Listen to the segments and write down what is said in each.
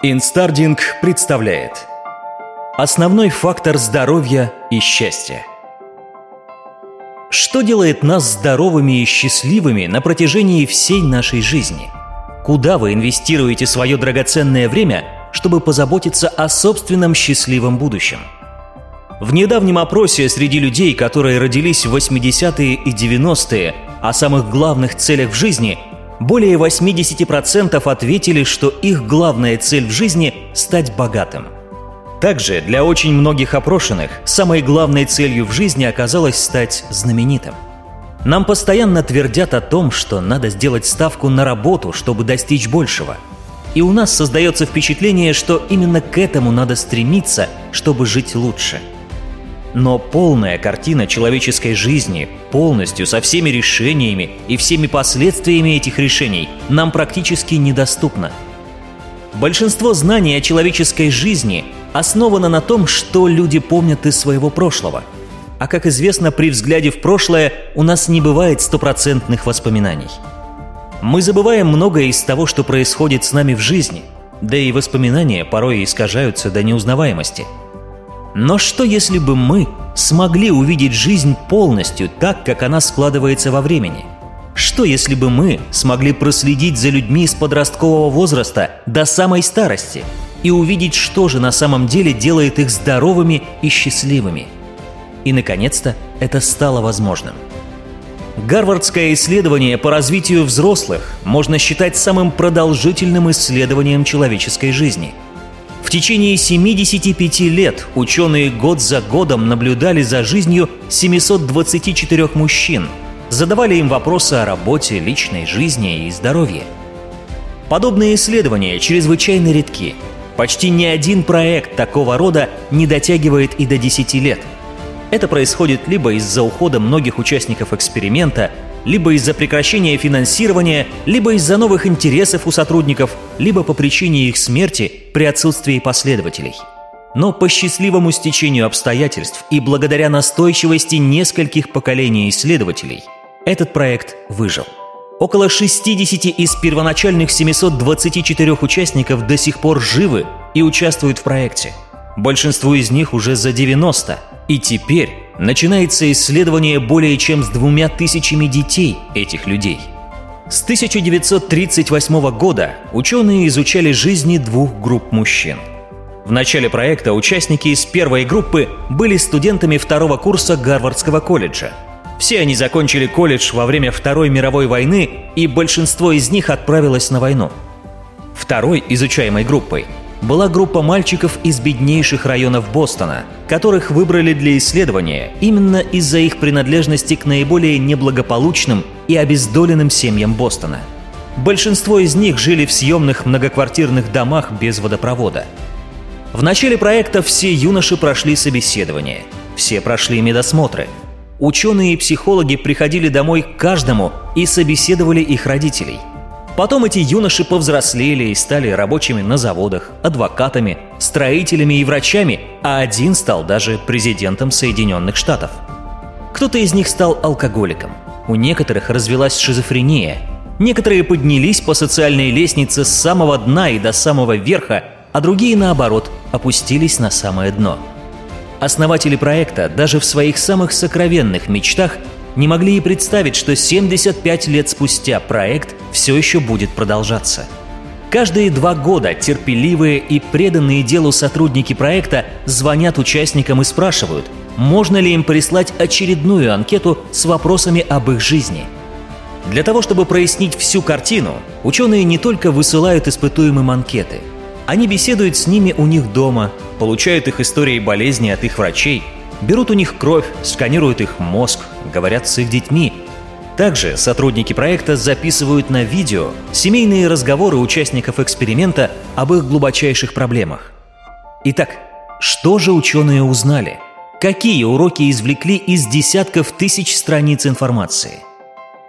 Инстардинг представляет Основной фактор здоровья и счастья Что делает нас здоровыми и счастливыми на протяжении всей нашей жизни? Куда вы инвестируете свое драгоценное время, чтобы позаботиться о собственном счастливом будущем? В недавнем опросе среди людей, которые родились в 80-е и 90-е, о самых главных целях в жизни – более 80% ответили, что их главная цель в жизни – стать богатым. Также для очень многих опрошенных самой главной целью в жизни оказалось стать знаменитым. Нам постоянно твердят о том, что надо сделать ставку на работу, чтобы достичь большего. И у нас создается впечатление, что именно к этому надо стремиться, чтобы жить лучше – но полная картина человеческой жизни, полностью со всеми решениями и всеми последствиями этих решений, нам практически недоступна. Большинство знаний о человеческой жизни основано на том, что люди помнят из своего прошлого. А как известно, при взгляде в прошлое у нас не бывает стопроцентных воспоминаний. Мы забываем многое из того, что происходит с нами в жизни, да и воспоминания порой искажаются до неузнаваемости – но что если бы мы смогли увидеть жизнь полностью так, как она складывается во времени? Что если бы мы смогли проследить за людьми с подросткового возраста до самой старости и увидеть, что же на самом деле делает их здоровыми и счастливыми? И, наконец-то, это стало возможным. Гарвардское исследование по развитию взрослых можно считать самым продолжительным исследованием человеческой жизни – в течение 75 лет ученые год за годом наблюдали за жизнью 724 мужчин, задавали им вопросы о работе, личной жизни и здоровье. Подобные исследования чрезвычайно редки. Почти ни один проект такого рода не дотягивает и до 10 лет. Это происходит либо из-за ухода многих участников эксперимента, либо из-за прекращения финансирования, либо из-за новых интересов у сотрудников, либо по причине их смерти при отсутствии последователей. Но по счастливому стечению обстоятельств и благодаря настойчивости нескольких поколений исследователей этот проект выжил. Около 60 из первоначальных 724 участников до сих пор живы и участвуют в проекте. Большинству из них уже за 90, и теперь начинается исследование более чем с двумя тысячами детей этих людей. С 1938 года ученые изучали жизни двух групп мужчин. В начале проекта участники из первой группы были студентами второго курса Гарвардского колледжа. Все они закончили колледж во время Второй мировой войны, и большинство из них отправилось на войну. Второй изучаемой группой была группа мальчиков из беднейших районов Бостона, которых выбрали для исследования именно из-за их принадлежности к наиболее неблагополучным и обездоленным семьям Бостона. Большинство из них жили в съемных многоквартирных домах без водопровода. В начале проекта все юноши прошли собеседование, все прошли медосмотры. Ученые и психологи приходили домой к каждому и собеседовали их родителей – Потом эти юноши повзрослели и стали рабочими на заводах, адвокатами, строителями и врачами, а один стал даже президентом Соединенных Штатов. Кто-то из них стал алкоголиком, у некоторых развелась шизофрения, некоторые поднялись по социальной лестнице с самого дна и до самого верха, а другие, наоборот, опустились на самое дно. Основатели проекта даже в своих самых сокровенных мечтах не могли и представить, что 75 лет спустя проект все еще будет продолжаться. Каждые два года терпеливые и преданные делу сотрудники проекта звонят участникам и спрашивают, можно ли им прислать очередную анкету с вопросами об их жизни. Для того, чтобы прояснить всю картину, ученые не только высылают испытуемым анкеты. Они беседуют с ними у них дома, получают их истории болезни от их врачей – Берут у них кровь, сканируют их мозг, говорят с их детьми. Также сотрудники проекта записывают на видео семейные разговоры участников эксперимента об их глубочайших проблемах. Итак, что же ученые узнали? Какие уроки извлекли из десятков тысяч страниц информации?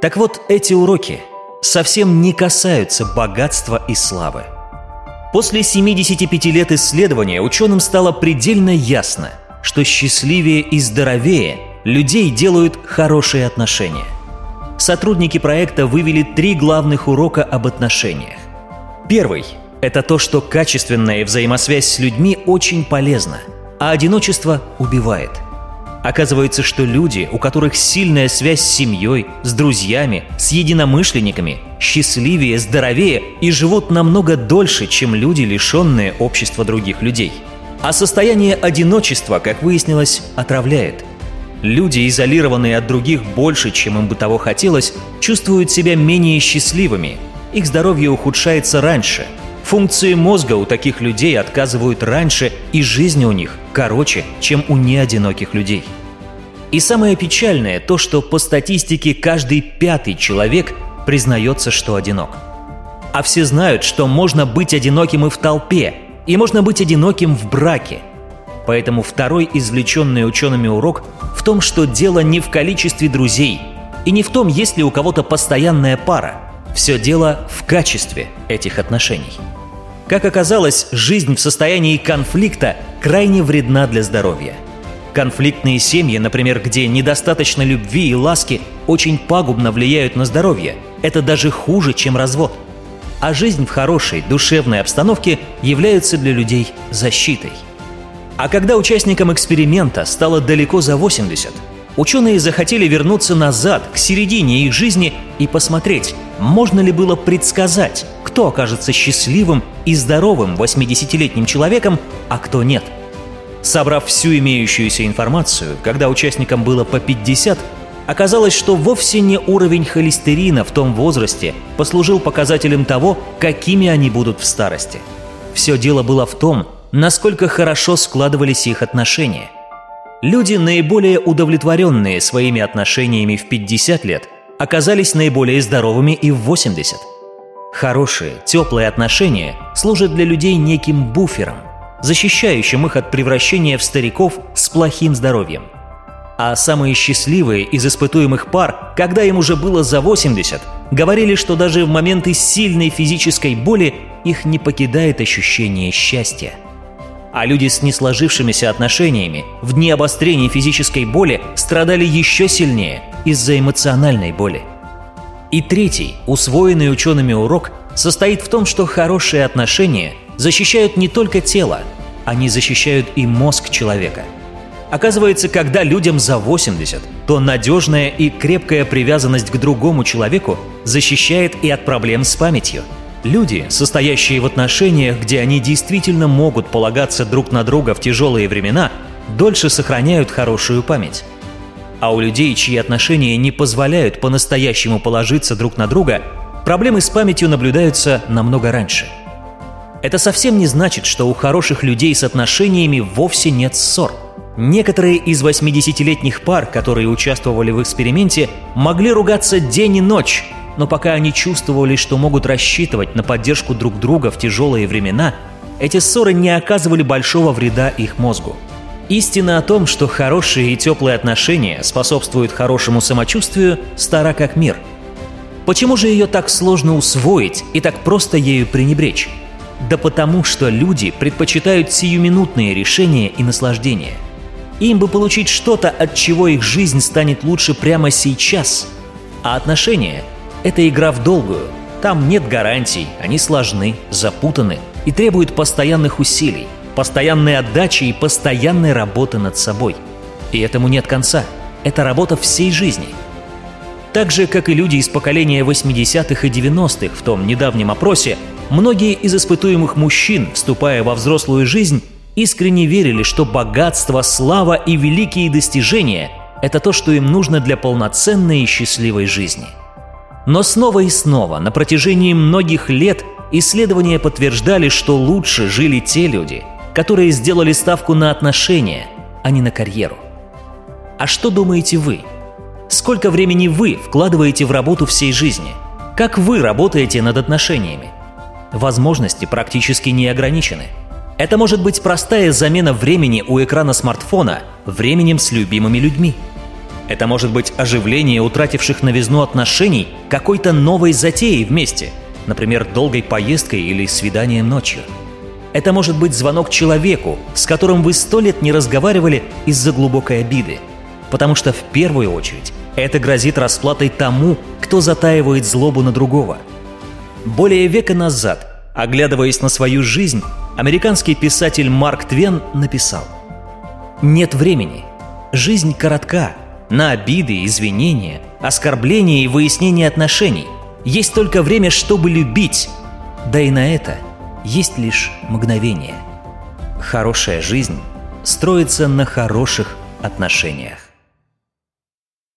Так вот, эти уроки совсем не касаются богатства и славы. После 75 лет исследования ученым стало предельно ясно – что счастливее и здоровее людей делают хорошие отношения. Сотрудники проекта вывели три главных урока об отношениях. Первый. это то, что качественная взаимосвязь с людьми очень полезна, а одиночество убивает. Оказывается, что люди, у которых сильная связь с семьей, с друзьями, с единомышленниками, счастливее, здоровее и живут намного дольше, чем люди, лишенные общества других людей. А состояние одиночества, как выяснилось, отравляет. Люди, изолированные от других больше, чем им бы того хотелось, чувствуют себя менее счастливыми. Их здоровье ухудшается раньше – Функции мозга у таких людей отказывают раньше, и жизнь у них короче, чем у неодиноких людей. И самое печальное то, что по статистике каждый пятый человек признается, что одинок. А все знают, что можно быть одиноким и в толпе, и можно быть одиноким в браке. Поэтому второй извлеченный учеными урок в том, что дело не в количестве друзей, и не в том, есть ли у кого-то постоянная пара. Все дело в качестве этих отношений. Как оказалось, жизнь в состоянии конфликта крайне вредна для здоровья. Конфликтные семьи, например, где недостаточно любви и ласки, очень пагубно влияют на здоровье. Это даже хуже, чем развод. А жизнь в хорошей, душевной обстановке является для людей защитой. А когда участникам эксперимента стало далеко за 80, ученые захотели вернуться назад, к середине их жизни и посмотреть, можно ли было предсказать, кто окажется счастливым и здоровым 80-летним человеком, а кто нет. Собрав всю имеющуюся информацию, когда участникам было по 50, оказалось, что вовсе не уровень холестерина в том возрасте послужил показателем того, какими они будут в старости. Все дело было в том, насколько хорошо складывались их отношения. Люди, наиболее удовлетворенные своими отношениями в 50 лет, оказались наиболее здоровыми и в 80. Хорошие, теплые отношения служат для людей неким буфером, защищающим их от превращения в стариков с плохим здоровьем. А самые счастливые из испытуемых пар, когда им уже было за 80, говорили, что даже в моменты сильной физической боли их не покидает ощущение счастья. А люди с несложившимися отношениями в дни обострения физической боли страдали еще сильнее из-за эмоциональной боли. И третий, усвоенный учеными урок, состоит в том, что хорошие отношения защищают не только тело, они защищают и мозг человека. Оказывается, когда людям за 80, то надежная и крепкая привязанность к другому человеку защищает и от проблем с памятью. Люди, состоящие в отношениях, где они действительно могут полагаться друг на друга в тяжелые времена, дольше сохраняют хорошую память а у людей, чьи отношения не позволяют по-настоящему положиться друг на друга, проблемы с памятью наблюдаются намного раньше. Это совсем не значит, что у хороших людей с отношениями вовсе нет ссор. Некоторые из 80-летних пар, которые участвовали в эксперименте, могли ругаться день и ночь, но пока они чувствовали, что могут рассчитывать на поддержку друг друга в тяжелые времена, эти ссоры не оказывали большого вреда их мозгу. Истина о том, что хорошие и теплые отношения способствуют хорошему самочувствию, стара как мир. Почему же ее так сложно усвоить и так просто ею пренебречь? Да потому, что люди предпочитают сиюминутные решения и наслаждения. Им бы получить что-то, от чего их жизнь станет лучше прямо сейчас. А отношения – это игра в долгую. Там нет гарантий, они сложны, запутаны и требуют постоянных усилий – постоянной отдачи и постоянной работы над собой. И этому нет конца. Это работа всей жизни. Так же, как и люди из поколения 80-х и 90-х в том недавнем опросе, многие из испытуемых мужчин, вступая во взрослую жизнь, искренне верили, что богатство, слава и великие достижения – это то, что им нужно для полноценной и счастливой жизни. Но снова и снова на протяжении многих лет исследования подтверждали, что лучше жили те люди, которые сделали ставку на отношения, а не на карьеру. А что думаете вы? Сколько времени вы вкладываете в работу всей жизни? Как вы работаете над отношениями? Возможности практически не ограничены. Это может быть простая замена времени у экрана смартфона временем с любимыми людьми. Это может быть оживление утративших новизну отношений какой-то новой затеей вместе, например, долгой поездкой или свиданием ночью – это может быть звонок человеку, с которым вы сто лет не разговаривали из-за глубокой обиды. Потому что в первую очередь это грозит расплатой тому, кто затаивает злобу на другого. Более века назад оглядываясь на свою жизнь, американский писатель Марк Твен написал «Нет времени. Жизнь коротка. На обиды, извинения, оскорбления и выяснение отношений. Есть только время, чтобы любить. Да и на это есть лишь мгновение. Хорошая жизнь строится на хороших отношениях.